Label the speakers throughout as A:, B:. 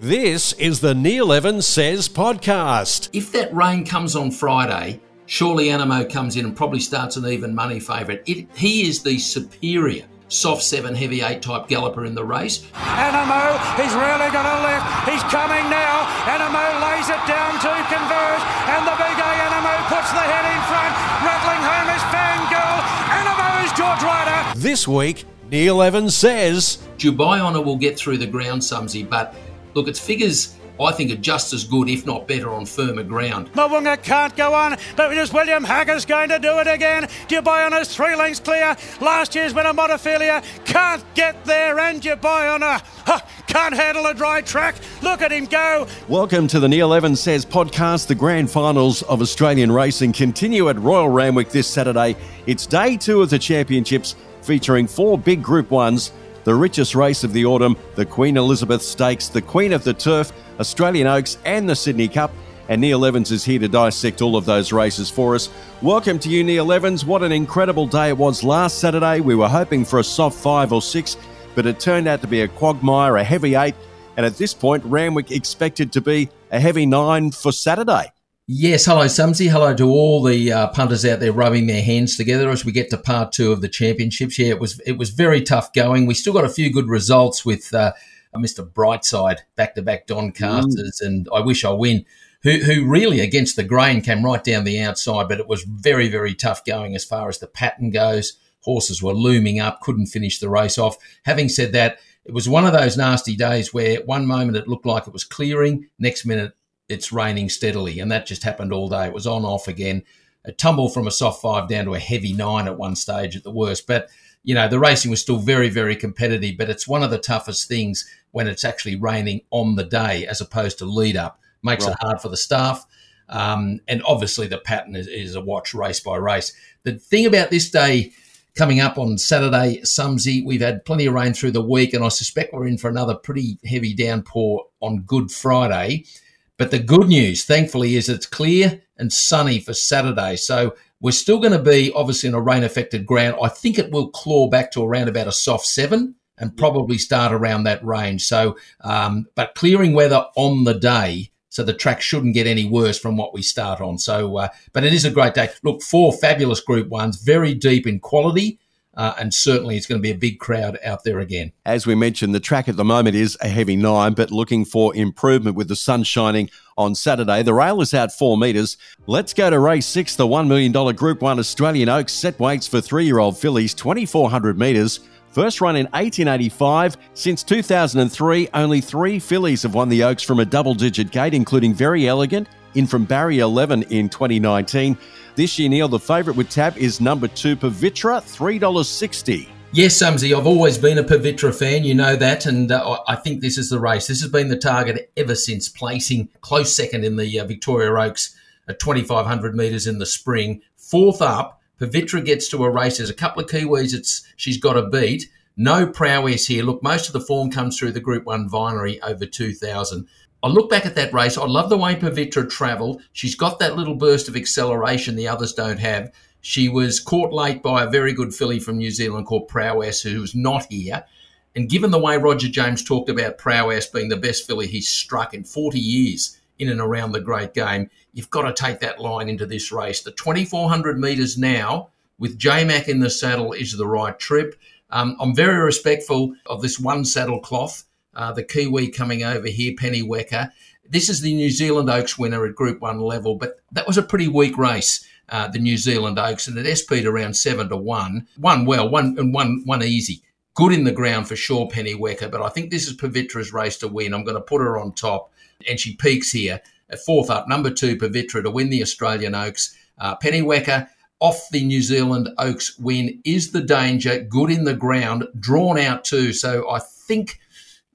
A: This is the Neil Evans Says podcast.
B: If that rain comes on Friday, surely Anamoe comes in and probably starts an even money favourite. He is the superior soft seven, heavy eight type galloper in the race.
C: Anamoe, he's really going to lift. He's coming now. Anamoe lays it down to converge, and the big A Anamoe puts the head in front, rattling home his fangirl. Anamoe's George Ryder.
A: This week, Neil Evans says
B: Dubai Honour will get through the ground, Sumsy, but Look, its figures I think are just as good, if not better, on firmer ground.
C: Mo'unga can't go on, but it is William Haggas going to do it again. Dubai Honour three lengths clear. Last year's winner, Montefilia, can't get there, and Dubai Honour huh, can't handle a dry track. Look at him go.
A: Welcome to the Neil Evans Says podcast. The grand finals of Australian racing continue at Royal Randwick this Saturday. It's day two of the championships, featuring four big Group 1s the richest race of the autumn, the Queen Elizabeth Stakes, the Queen of the Turf, Australian Oaks, and the Sydney Cup. And Neil Evans is here to dissect all of those races for us. Welcome to you, Neil Evans. What an incredible day it was last Saturday. We were hoping for a soft five or six, but it turned out to be a quagmire, a heavy eight, and at this point, Randwick expected to be a heavy nine for Saturday.
B: Yes, hello, Sumsy. Hello to all the uh, punters out there rubbing their hands together as we get to part two of the championships. Yeah, it was it was very tough going. We still got a few good results with uh, Mr. Brightside back to back Doncasters, mm. and I wish I win. Who, who really against the grain came right down the outside, but it was very very tough going as far as the pattern goes. Horses were looming up, couldn't finish the race off. Having said that, it was one of those nasty days where one moment it looked like it was clearing, next minute it's raining steadily, and that just happened all day. It was on off again. A tumble from a soft five down to a heavy nine at one stage at the worst. But you know the racing was still very very competitive. But it's one of the toughest things when it's actually raining on the day as opposed to lead up. Makes right. it hard for the staff. Um, and obviously the pattern is, is a watch race by race. The thing about this day coming up on Saturday, Sumsy. We've had plenty of rain through the week, and I suspect we're in for another pretty heavy downpour on Good Friday. But the good news, thankfully, is it's clear and sunny for Saturday. So we're still going to be obviously in a rain affected ground. I think it will claw back to around about a soft seven and probably start around that range. So, um, but clearing weather on the day. So the track shouldn't get any worse from what we start on. So, uh, but it is a great day. Look, four fabulous Group Ones, very deep in quality. Uh, and certainly it's going to be a big crowd out there again.
A: As we mentioned, the track at the moment is a heavy nine, but looking for improvement with the sun shining on Saturday. The rail is out four metres. Let's go to race six, the $1 million Group 1 Australian Oaks set weights for three year old fillies, 2,400 metres. First run in 1885. Since 2003, only three fillies have won the Oaks from a double digit gate, including Very Elegant, in from barrier 11 in 2019. This year, Neil, the favourite with Tab is number two, Pavitra, $3.60.
B: Yes, Sumsy, I've always been a Pavitra fan, you know that, and uh, I think this is the race. This has been the target ever since, placing close second in the uh, Victoria Oaks at 2,500 metres in the spring. Fourth up, Pavitra gets to a race. There's a couple of Kiwis it's, she's got to beat. No prowess here. Look, most of the form comes through the Group 1 Vinery over 2,000. I look back at that race. I love the way Pavitra travelled. She's got that little burst of acceleration the others don't have. She was caught late by a very good filly from New Zealand called Prowess, who's not here. And given the way Roger James talked about Prowess being the best filly he's struck in 40 years in and around the great game, you've got to take that line into this race. The 2,400 metres now with J Mac in the saddle is the right trip. Um, I'm very respectful of this one saddle cloth uh, the Kiwi coming over here, Pennyweka. This is the New Zealand Oaks winner at Group 1 level, but that was a pretty weak race, uh, the New Zealand Oaks, and it SP'd around 7 to 1. One well, one and one, one easy. Good in the ground for sure, Pennyweka, but I think this is Pavitra's race to win. I'm going to put her on top, and she peaks here at fourth up, number two, Pavitra to win the Australian Oaks. Uh, Pennyweka off the New Zealand Oaks win is the danger. Good in the ground, drawn out too. So I think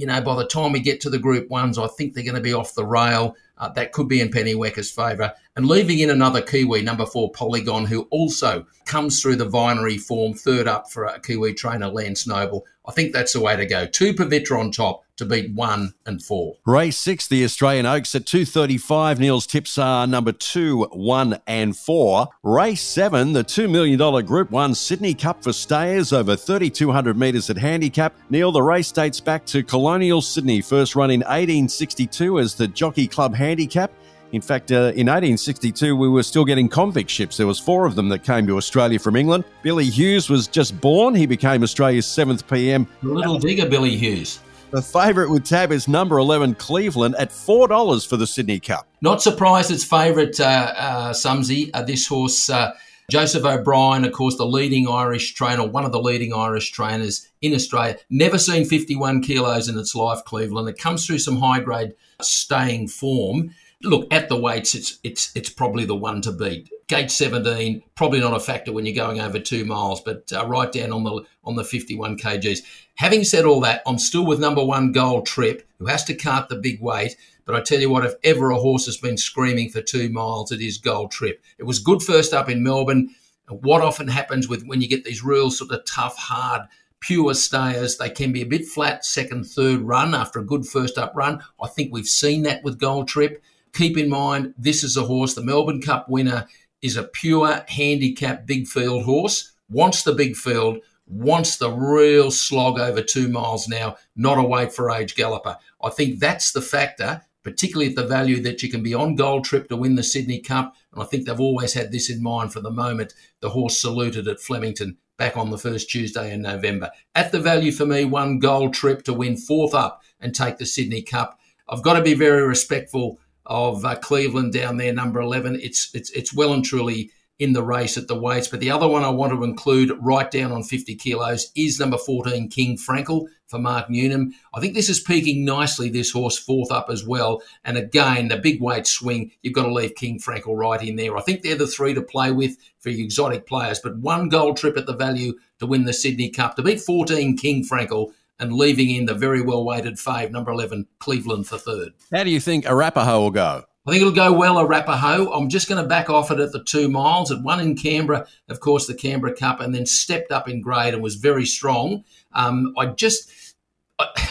B: you know, by the time we get to the Group Ones, I think they're going to be off the rail. Uh, that could be in Pennyweka's favour. And leaving in another Kiwi, number four, Polygon, who also comes through the Vinery form, third up for a Kiwi trainer, Lance Noble. I think that's the way to go. Two Pavitra on top to beat one and four.
A: Race six, the Australian Oaks at 235. Neil's tips are number two, one, and four. Race seven, the $2 million Group One Sydney Cup for stayers over 3,200 metres at handicap. Neil, the race dates back to Colonial Sydney, first run in 1862 as the Jockey Club Handicap. In fact, uh, in 1862, we were still getting convict ships. There was four of them that came to Australia from England. Billy Hughes was just born. He became Australia's seventh PM.
B: The Little digger, Billy Hughes.
A: The favourite with tab is number 11, Cleveland, at $4 for the Sydney Cup.
B: Not surprised it's favourite, uh, uh, Sumsy. Uh, this horse, uh, Joseph O'Brien, of course, the leading Irish trainer, one of the leading Irish trainers in Australia. Never seen 51 kilos in its life, Cleveland. It comes through some high grade staying form. Look, at the weights, it's it's it's probably the one to beat. Gate 17, probably not a factor when you're going over two miles, but uh, right down on the on the 51 kgs. Having said all that, I'm still with number one Gold Trip, who has to cart the big weight. But I tell you what, if ever a horse has been screaming for two miles, it is Gold Trip. It was good first up in Melbourne. What often happens with when you get these real sort of tough, hard pure stayers. They can be a bit flat second, third run after a good first up run. I think we've seen that with Gold Trip. Keep in mind, this is a horse, the Melbourne Cup winner is a pure handicap big field horse, wants the big field, wants the real slog over two miles now, not a wait for age galloper. I think that's the factor, particularly at the value that you can be on gold trip to win the Sydney Cup. And I think they've always had this in mind for the moment the horse saluted at Flemington back on the first Tuesday in November. At the value for me, one gold trip to win fourth up and take the Sydney Cup. I've got to be very respectful of uh, Cleveland down there, number 11. It's, it's, it's well and truly in the race at the weights. But the other one I want to include right down on 50 kilos is number 14, King Frankel for Mark Newnham. I think this is peaking nicely, this horse fourth up as well. And again, the big weight swing, you've got to leave King Frankel right in there. I think they're the three to play with for exotic players. But one gold trip at the value to win the Sydney Cup. To beat 14, King Frankel and leaving in the very well weighted fave, number 11, Cleveland for third.
A: How do you think Arapaho will go?
B: I think it'll go well, Arapaho. I'm just going to back off it at the two miles. At one in Canberra, of course, the Canberra Cup, and then stepped up in grade and was very strong. Um, I just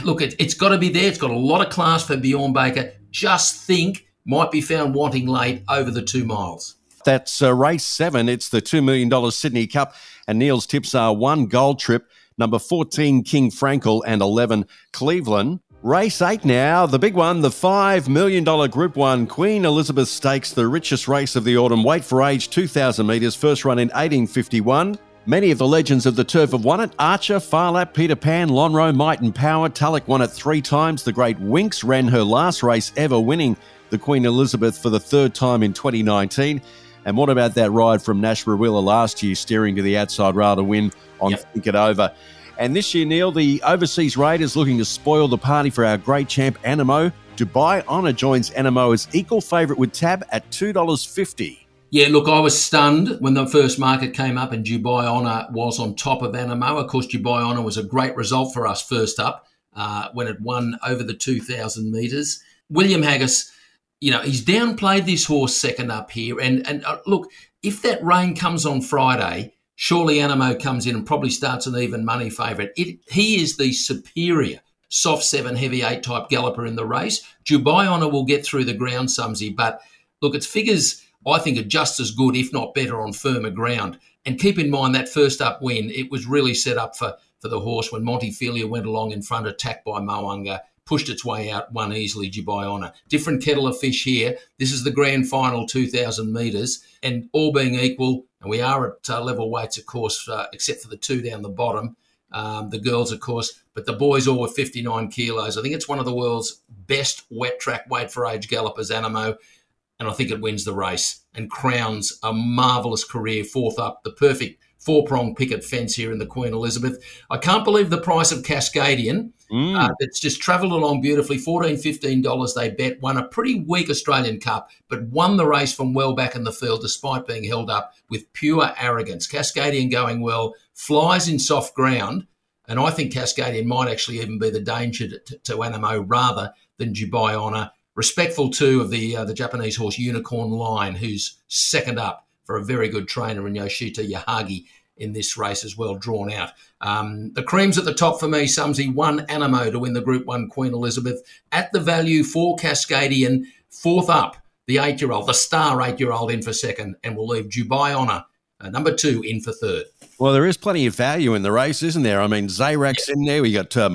B: look, it, has got to be there. It's got a lot of class for Bjorn Baker. Just think might be found wanting late over the two miles.
A: That's uh, race seven. It's the $2 million Sydney Cup. And Neil's tips are one gold trip, number 14, King Frankel, and 11, Cleveland. Race 8 now, the big one, the $5 million Group 1 Queen Elizabeth Stakes, the richest race of the autumn. Weight for age 2,000 metres, first run in 1851. Many of the legends of the turf have won it. Archer, Phar Lap, Peter Pan, Lonhro, Might and Power. Tulloch won it three times. The great Winx ran her last race ever, winning the Queen Elizabeth for the third time in 2019. And what about that ride from Nash Rawiller last year, steering to the outside rather win on yep. Think It Over? And this year, Neil, the overseas raiders looking to spoil the party for our great champ Anamoe. Dubai Honour joins Anamoe as equal favourite with Tab at $2.50.
B: Yeah, look, I was stunned when the first market came up and Dubai Honour was on top of Anamoe. Of course, Dubai Honour was a great result for us first up uh, when it won over the 2,000 metres. William Haggas you know, he's downplayed this horse second up here. And and uh, look, if that rain comes on Friday, surely Anamoe comes in and probably starts an even money favourite. It, he is the superior soft seven, heavy eight type galloper in the race. Dubai Honour will get through the ground, Sumsy, but look, its figures I think are just as good, if not better, on firmer ground. And keep in mind that first up win, it was really set up for for the horse when Montefilia went along in front, attacked by Mo'unga pushed its way out, won easily Dubai Honour. Different kettle of fish here. This is the grand final, 2,000 metres, and all being equal, and we are at uh, level weights, of course, uh, except for the two down the bottom. Um, the girls, of course, but the boys all were 59 kilos. I think it's one of the world's best wet track weight for age gallopers, Anamoe, and I think it wins the race and crowns a marvellous career, fourth up, the perfect four prong picket fence here in the Queen Elizabeth. I can't believe the price of Cascadian. Mm. Uh, it's just travelled along beautifully. $14, $15 they bet. Won a pretty weak Australian Cup, but won the race from well back in the field despite being held up with pure arrogance. Cascadian going well, flies in soft ground. And I think Cascadian might actually even be the danger to, to, Anamoe rather than Dubai Honour. Respectful too of the uh, the Japanese horse Unicorn Line, who's second up for a very good trainer in Yoshito Yahagi. In this race as well, drawn out. Um, the creams at the top for me, Sumsy, one Anamoe to win the Group 1 Queen Elizabeth. At the value, four Cascadian, fourth up, the eight year old, the star eight year old in for second, and we'll leave Dubai Honour, uh, number two, in for third.
A: Well, there is plenty of value in the race, isn't there? I mean, yeah. in there. We got uh,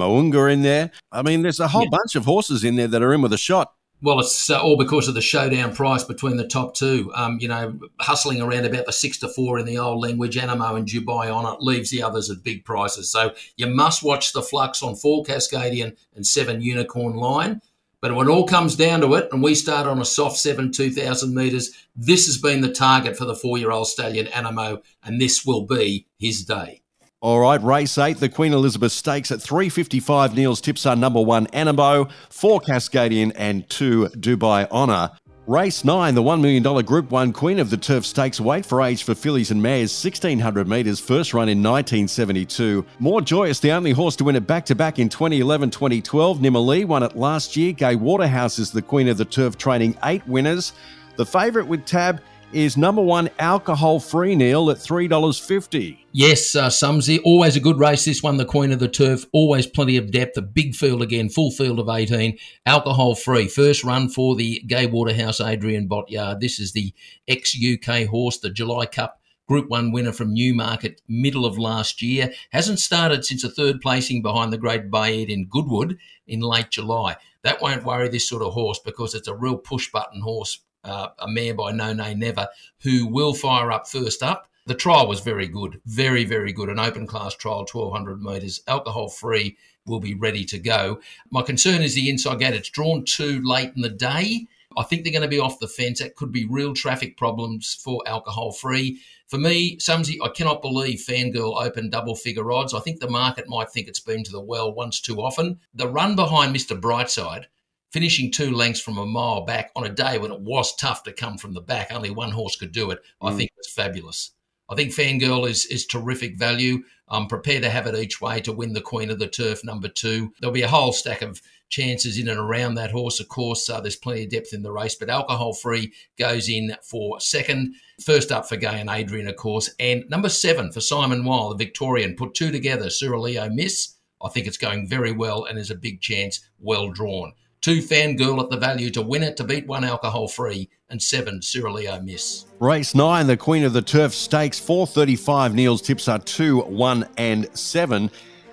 A: in there. I mean, there's a whole yeah. bunch of horses in there that are in with a shot.
B: Well, it's uh, all because of the showdown price between the top two. Um, you know, hustling around about the six to four in the old language, Anamoe and Dubai Honour it leaves the others at big prices. So you must watch the flux on four Cascadian and seven Unicorn line. But when all comes down to it, and we start on a soft seven, 2,000 metres, this has been the target for the four year old stallion Anamoe, and this will be his day.
A: All right, race eight, the Queen Elizabeth Stakes at 355. Neil's tips are number one, Anamoe, four Cascadian, and two Dubai Honour. Race 9, the $1 million Group 1 Queen of the Turf Stakes weight for age for fillies and mares, 1600 metres, first run in 1972. More Joyous, the only horse to win it back to back in 2011 2012. Nimalee won it last year. Gay Waterhouse is the Queen of the Turf, training eight winners. The favourite with Tab is number one alcohol free Neil at $3.50.
B: Yes, uh, Sumsy, always a good race. This one, the Queen of the Turf, always plenty of depth. A big field again, full field of 18, alcohol free. First run for the Gay Waterhouse Adrian Bott yard. This is the ex UK horse, the July Cup Group 1 winner from Newmarket middle of last year. Hasn't started since a third placing behind the Great Baaeed in Goodwood in late July. That won't worry this sort of horse because it's a real push button horse uh, a mare by No Nay Never, who will fire up first up. The trial was very good, very, very good. An open class trial, 1200 metres, alcohol free, will be ready to go. My concern is the inside gate. It's drawn too late in the day. I think they're going to be off the fence. That could be real traffic problems for alcohol free. For me, Sumsy, I cannot believe Fangirl opened double figure odds. I think the market might think it's been to the well once too often. The run behind Mr. Brightside finishing two lengths from a mile back on a day when it was tough to come from the back, only one horse could do it, mm. I think was fabulous. I think Fangirl is is terrific value. I'm prepared to have it each way to win the Queen of the Turf number two. There'll be a whole stack of chances in and around that horse, of course. Uh, there's plenty of depth in the race, but alcohol free goes in for second. First up for Gay and Adrian, of course. And number seven for Simon Weil, the Victorian. Put two together, Sura Leo Miss. I think it's going very well and is a big chance, well drawn. Two Fangirl at the value to win it, to beat one alcohol free, and seven Cirilio Miss.
A: Race nine, the Queen of the Turf Stakes, 435. Neil's tips are two, one, and seven.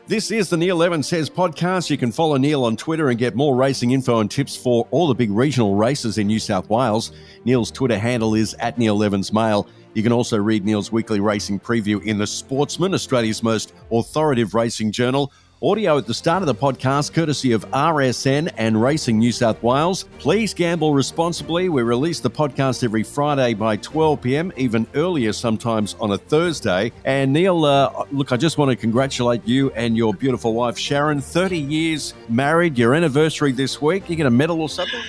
A: This is the Neil Evans Says podcast. You can follow Neil on Twitter and get more racing info and tips for all the big regional races in New South Wales. Neil's Twitter handle is at Neil Evans Mail. You can also read Neil's weekly racing preview in The Sportsman, Australia's most authoritative racing journal, Audio at the start of the podcast, courtesy of RSN and Racing New South Wales. Please gamble responsibly. We release the podcast every Friday by 12 p.m., even earlier sometimes on a Thursday. And Neil, uh, look, I just want to congratulate you and your beautiful wife, Sharon. 30 years married, your anniversary this week. You get a medal or something?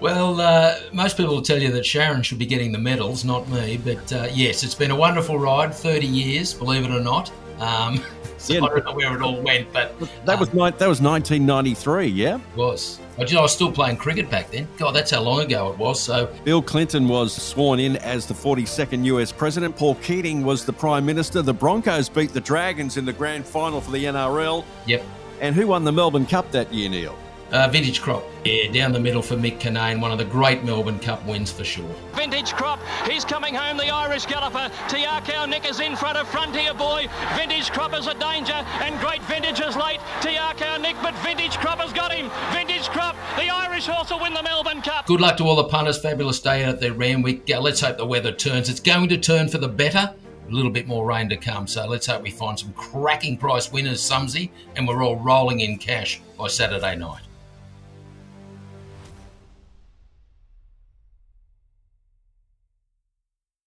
B: Well, uh, most people will tell you that Sharon should be getting the medals, not me. But uh, yes, it's been a wonderful ride, 30 years, believe it or not. Um, yeah. I don't know where it all went, but
A: that was um, that was 1993. Yeah,
B: it was. I, I was still playing cricket back then. God, that's how long ago it was. So
A: Bill Clinton was sworn in as the 42nd U.S. president. Paul Keating was the prime minister. The Broncos beat the Dragons in the grand final for the NRL.
B: Yep.
A: And who won the Melbourne Cup that year, Neil?
B: Uh, vintage crop. Yeah, down the middle for Mick Kinane, one of the great Melbourne Cup wins for sure.
D: Vintage crop, he's coming home, the Irish galloper. Te Akau Nick is in front of Frontier Boy. Vintage crop is a danger, and great vintage is late. Te Akau Nick, but vintage crop has got him. Vintage crop, the Irish horse will win the Melbourne Cup.
B: Good luck to all the punters. Fabulous day out there, Randwick. Uh, let's hope the weather turns. It's going to turn for the better a little bit more rain to come. So let's hope we find some cracking price winners, Sumsy, and we're all rolling in cash by Saturday night.